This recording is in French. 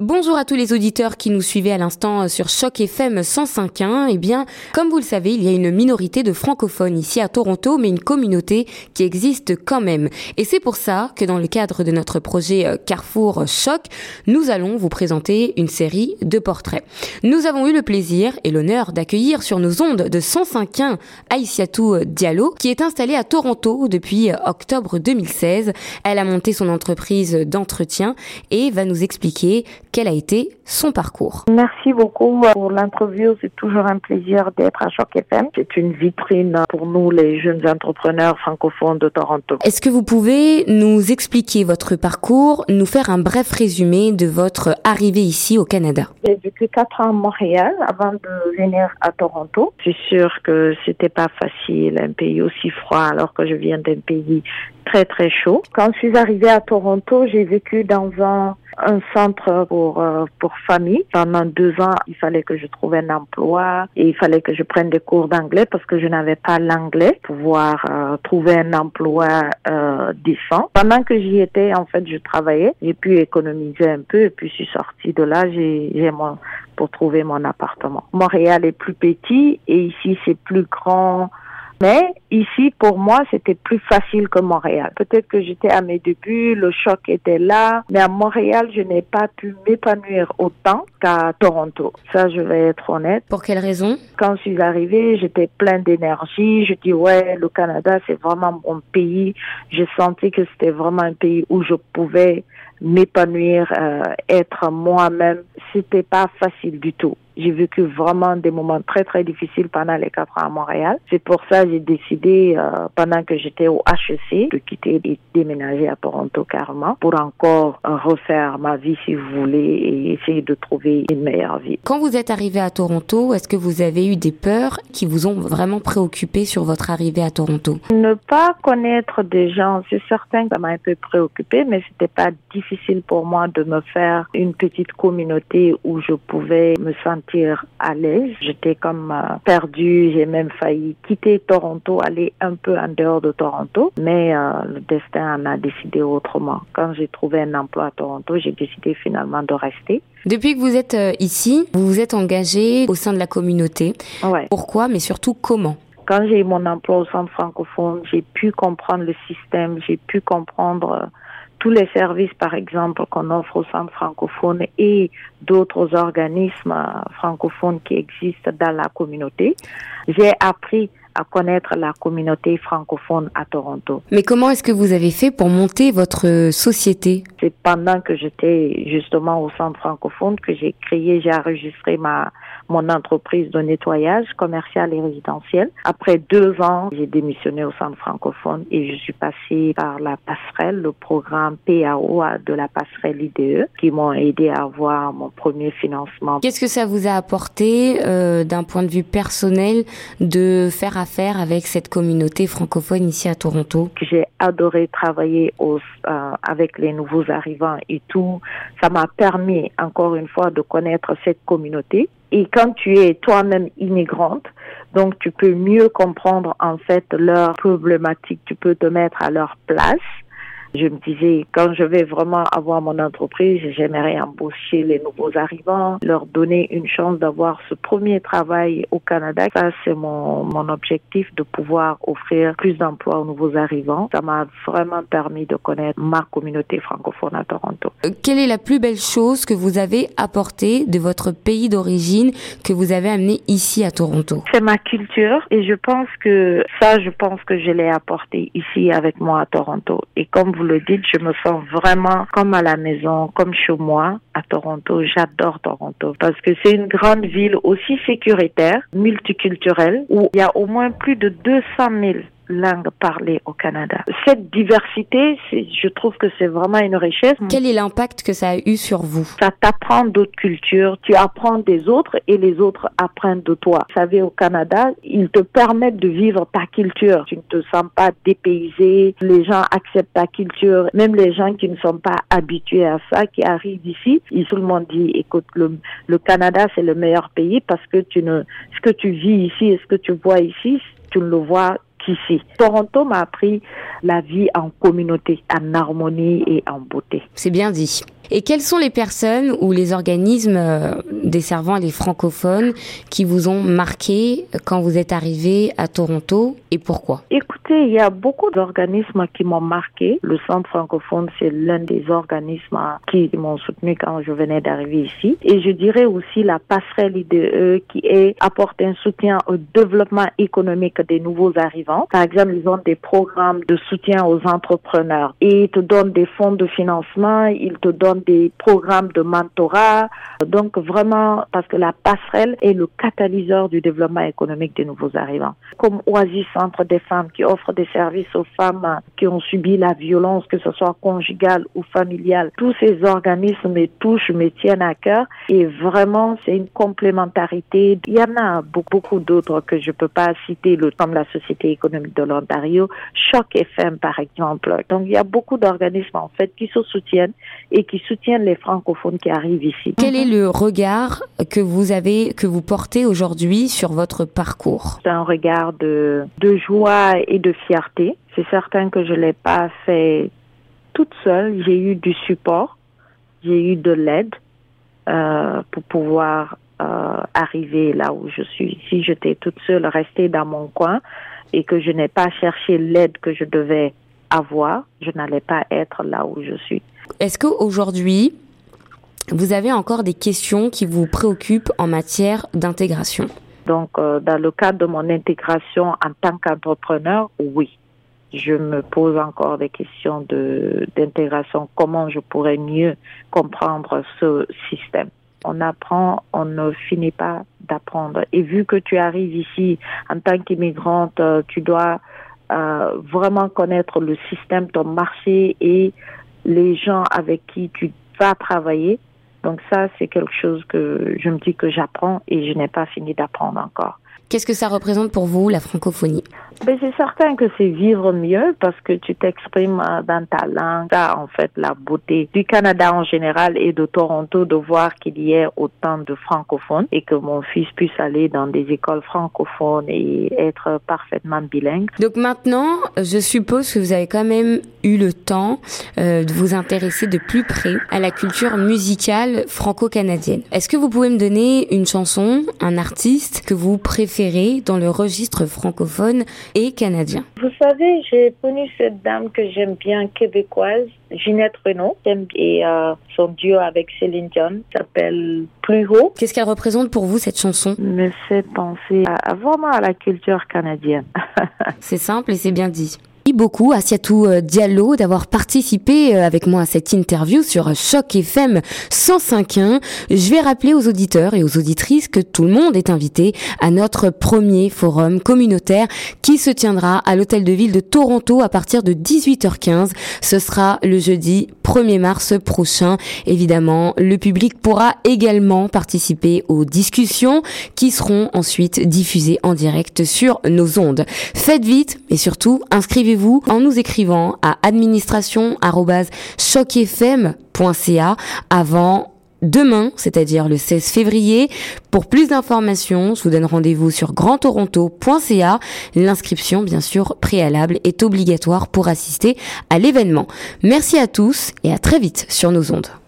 Bonjour à tous les auditeurs qui nous suivaient à l'instant sur Choc FM 105.1. Eh bien, comme vous le savez, il y a une minorité de francophones ici à Toronto, mais une communauté qui existe quand même. Et c'est pour ça que dans le cadre de notre projet euh, Carrefour Choc, nous allons vous présenter une série de portraits. Nous avons eu le plaisir et l'honneur d'accueillir sur nos ondes de 105.1 Aïssiatou Diallo, qui est installée à Toronto depuis octobre 2016. Elle a monté son entreprise d'entretien et va nous expliquer quel a été son parcours. Merci beaucoup pour l'interview. C'est toujours un plaisir d'être à Choc FM. C'est une vitrine pour nous, les jeunes entrepreneurs francophones de Toronto. Est-ce que vous pouvez nous expliquer votre parcours, nous faire un bref résumé de votre arrivée ici au Canada? J'ai vécu quatre ans à Montréal avant de venir à Toronto. Je suis sûre que c'était pas facile, un pays aussi froid alors que je viens d'un pays très très chaud. Quand je suis arrivée à Toronto, j'ai vécu dans un un centre pour euh, pour famille. Pendant deux ans, il fallait que je trouve un emploi et il fallait que je prenne des cours d'anglais parce que je n'avais pas l'anglais pour pouvoir euh, trouver un emploi euh, décent. Pendant que j'y étais, en fait, je travaillais. J'ai pu économiser un peu et puis je suis sortie de là. J'ai mon pour trouver mon appartement. Montréal est plus petit et ici c'est plus grand mais ici, pour moi, c'était plus facile que Montréal. Peut-être que j'étais à mes débuts, le choc était là, mais à Montréal, je n'ai pas pu m'épanouir autant qu'à Toronto. Ça, je vais être honnête. Pour quelle raison? Quand je suis arrivée, j'étais pleine d'énergie. Je dis ouais, le Canada, c'est vraiment mon pays. J'ai senti que c'était vraiment un pays où je pouvais m'épanouir, euh, être moi-même. C'était pas facile du tout. J'ai vécu vraiment des moments très, très difficiles pendant les quatre ans à Montréal. C'est pour ça que j'ai décidé, euh, pendant que j'étais au HEC, de quitter et déménager à Toronto carrément pour encore euh, refaire ma vie, si vous voulez, et essayer de trouver une meilleure vie. Quand vous êtes arrivé à Toronto, est-ce que vous avez eu des peurs qui vous ont vraiment préoccupé sur votre arrivée à Toronto? Ne pas connaître des gens, c'est certain que ça m'a un peu préoccupé, mais c'était pas difficile pour moi de me faire une petite communauté où je pouvais me sentir à l'aise. J'étais comme euh, perdue, j'ai même failli quitter Toronto, aller un peu en dehors de Toronto, mais euh, le destin en a décidé autrement. Quand j'ai trouvé un emploi à Toronto, j'ai décidé finalement de rester. Depuis que vous êtes euh, ici, vous vous êtes engagé au sein de la communauté. Ouais. Pourquoi, mais surtout comment? Quand j'ai eu mon emploi au centre francophone, j'ai pu comprendre le système, j'ai pu comprendre tous les services, par exemple, qu'on offre au centre francophone et d'autres organismes francophones qui existent dans la communauté. J'ai appris à connaître la communauté francophone à Toronto. Mais comment est-ce que vous avez fait pour monter votre société? C'est pendant que j'étais justement au centre francophone que j'ai créé, j'ai enregistré ma mon entreprise de nettoyage commercial et résidentiel. Après deux ans, j'ai démissionné au centre francophone et je suis passée par la passerelle, le programme PAO de la passerelle IDE, qui m'ont aidé à avoir mon premier financement. Qu'est-ce que ça vous a apporté euh, d'un point de vue personnel de faire affaire avec cette communauté francophone ici à Toronto? J'ai adoré travailler au, euh, avec les nouveaux arrivants et tout. Ça m'a permis encore une fois de connaître cette communauté et quand tu es toi-même immigrante, donc tu peux mieux comprendre en fait leurs problématiques, tu peux te mettre à leur place je me disais, quand je vais vraiment avoir mon entreprise, j'aimerais embaucher les nouveaux arrivants, leur donner une chance d'avoir ce premier travail au Canada. Ça, c'est mon, mon objectif de pouvoir offrir plus d'emplois aux nouveaux arrivants. Ça m'a vraiment permis de connaître ma communauté francophone à Toronto. Euh, quelle est la plus belle chose que vous avez apportée de votre pays d'origine que vous avez amené ici à Toronto? C'est ma culture et je pense que ça, je pense que je l'ai apporté ici avec moi à Toronto. Et comme vous le dites, je me sens vraiment comme à la maison, comme chez moi à Toronto. J'adore Toronto parce que c'est une grande ville aussi sécuritaire, multiculturelle, où il y a au moins plus de 200 000 langues parlées au Canada. Cette diversité, je trouve que c'est vraiment une richesse. Quel est l'impact que ça a eu sur vous? Ça t'apprend d'autres cultures, tu apprends des autres et les autres apprennent de toi. Vous savez, au Canada, ils te permettent de vivre ta culture. Tu ne te sens pas dépaysé, les gens acceptent ta culture, même les gens qui ne sont pas habitués à ça, qui arrivent ici, ils, tout le monde dit, écoute, le, le Canada, c'est le meilleur pays parce que tu ne, ce que tu vis ici et ce que tu vois ici, tu ne le vois Toronto m'a appris la vie en communauté, en harmonie et en beauté. C'est bien dit. Et quelles sont les personnes ou les organismes euh, desservant les francophones qui vous ont marqué quand vous êtes arrivé à Toronto et pourquoi? Écoutez, il y a beaucoup d'organismes qui m'ont marqué. Le Centre francophone, c'est l'un des organismes qui m'ont soutenu quand je venais d'arriver ici. Et je dirais aussi la passerelle IDE qui est, apporte un soutien au développement économique des nouveaux arrivants. Par exemple, ils ont des programmes de soutien aux entrepreneurs ils te donnent des fonds de financement, ils te donnent des programmes de mentorat. Donc vraiment, parce que la passerelle est le catalyseur du développement économique des nouveaux arrivants. Comme Oasis Centre des femmes qui offre des services aux femmes qui ont subi la violence, que ce soit conjugale ou familiale. Tous ces organismes me touchent, me tiennent à cœur et vraiment c'est une complémentarité. Il y en a beaucoup d'autres que je peux pas citer, comme la Société économique de l'Ontario, Choc FM par exemple. Donc il y a beaucoup d'organismes en fait qui se soutiennent et qui soutiennent les francophones qui arrivent ici. Quel est le regard que vous avez, que vous portez aujourd'hui sur votre parcours? C'est un regard de, de joie et de fierté. C'est certain que je l'ai pas fait toute seule. J'ai eu du support, j'ai eu de l'aide euh, pour pouvoir euh, arriver là où je suis. Si j'étais toute seule, restée dans mon coin et que je n'ai pas cherché l'aide que je devais avoir, je n'allais pas être là où je suis. Est-ce qu'aujourd'hui, vous avez encore des questions qui vous préoccupent en matière d'intégration? Donc, euh, dans le cadre de mon intégration en tant qu'entrepreneur, oui. Je me pose encore des questions de d'intégration. Comment je pourrais mieux comprendre ce système? On apprend, on ne finit pas d'apprendre. Et vu que tu arrives ici en tant qu'immigrante, euh, tu dois euh, vraiment connaître le système, ton marché et les gens avec qui tu vas travailler. Donc ça, c'est quelque chose que je me dis que j'apprends et je n'ai pas fini d'apprendre encore. Qu'est-ce que ça représente pour vous, la francophonie? Ben, C'est certain que c'est vivre mieux parce que tu t'exprimes dans ta langue. Ça, en fait, la beauté du Canada en général et de Toronto de voir qu'il y ait autant de francophones et que mon fils puisse aller dans des écoles francophones et être parfaitement bilingue. Donc maintenant, je suppose que vous avez quand même eu le temps euh, de vous intéresser de plus près à la culture musicale franco-canadienne. Est-ce que vous pouvez me donner une chanson, un artiste que vous préférez? Dans le registre francophone et canadien. Vous savez, j'ai connu cette dame que j'aime bien, québécoise, Ginette Renault, et euh, son duo avec Céline Dion. S'appelle Plus haut. Qu'est-ce qu'elle représente pour vous, cette chanson? Me fait penser à, vraiment à la culture canadienne. c'est simple et c'est bien dit beaucoup à Siatou euh, Diallo d'avoir participé euh, avec moi à cette interview sur Choc FM 105.1. Je vais rappeler aux auditeurs et aux auditrices que tout le monde est invité à notre premier forum communautaire qui se tiendra à l'hôtel de ville de Toronto à partir de 18h15. Ce sera le jeudi 1er mars prochain. Évidemment, le public pourra également participer aux discussions qui seront ensuite diffusées en direct sur nos ondes. Faites vite, mais surtout inscrivez-vous en nous écrivant à administration@chocfm.ca avant demain, c'est-à-dire le 16 février. Pour plus d'informations, je vous donne rendez-vous sur grandtoronto.ca. L'inscription, bien sûr, préalable est obligatoire pour assister à l'événement. Merci à tous et à très vite sur nos ondes.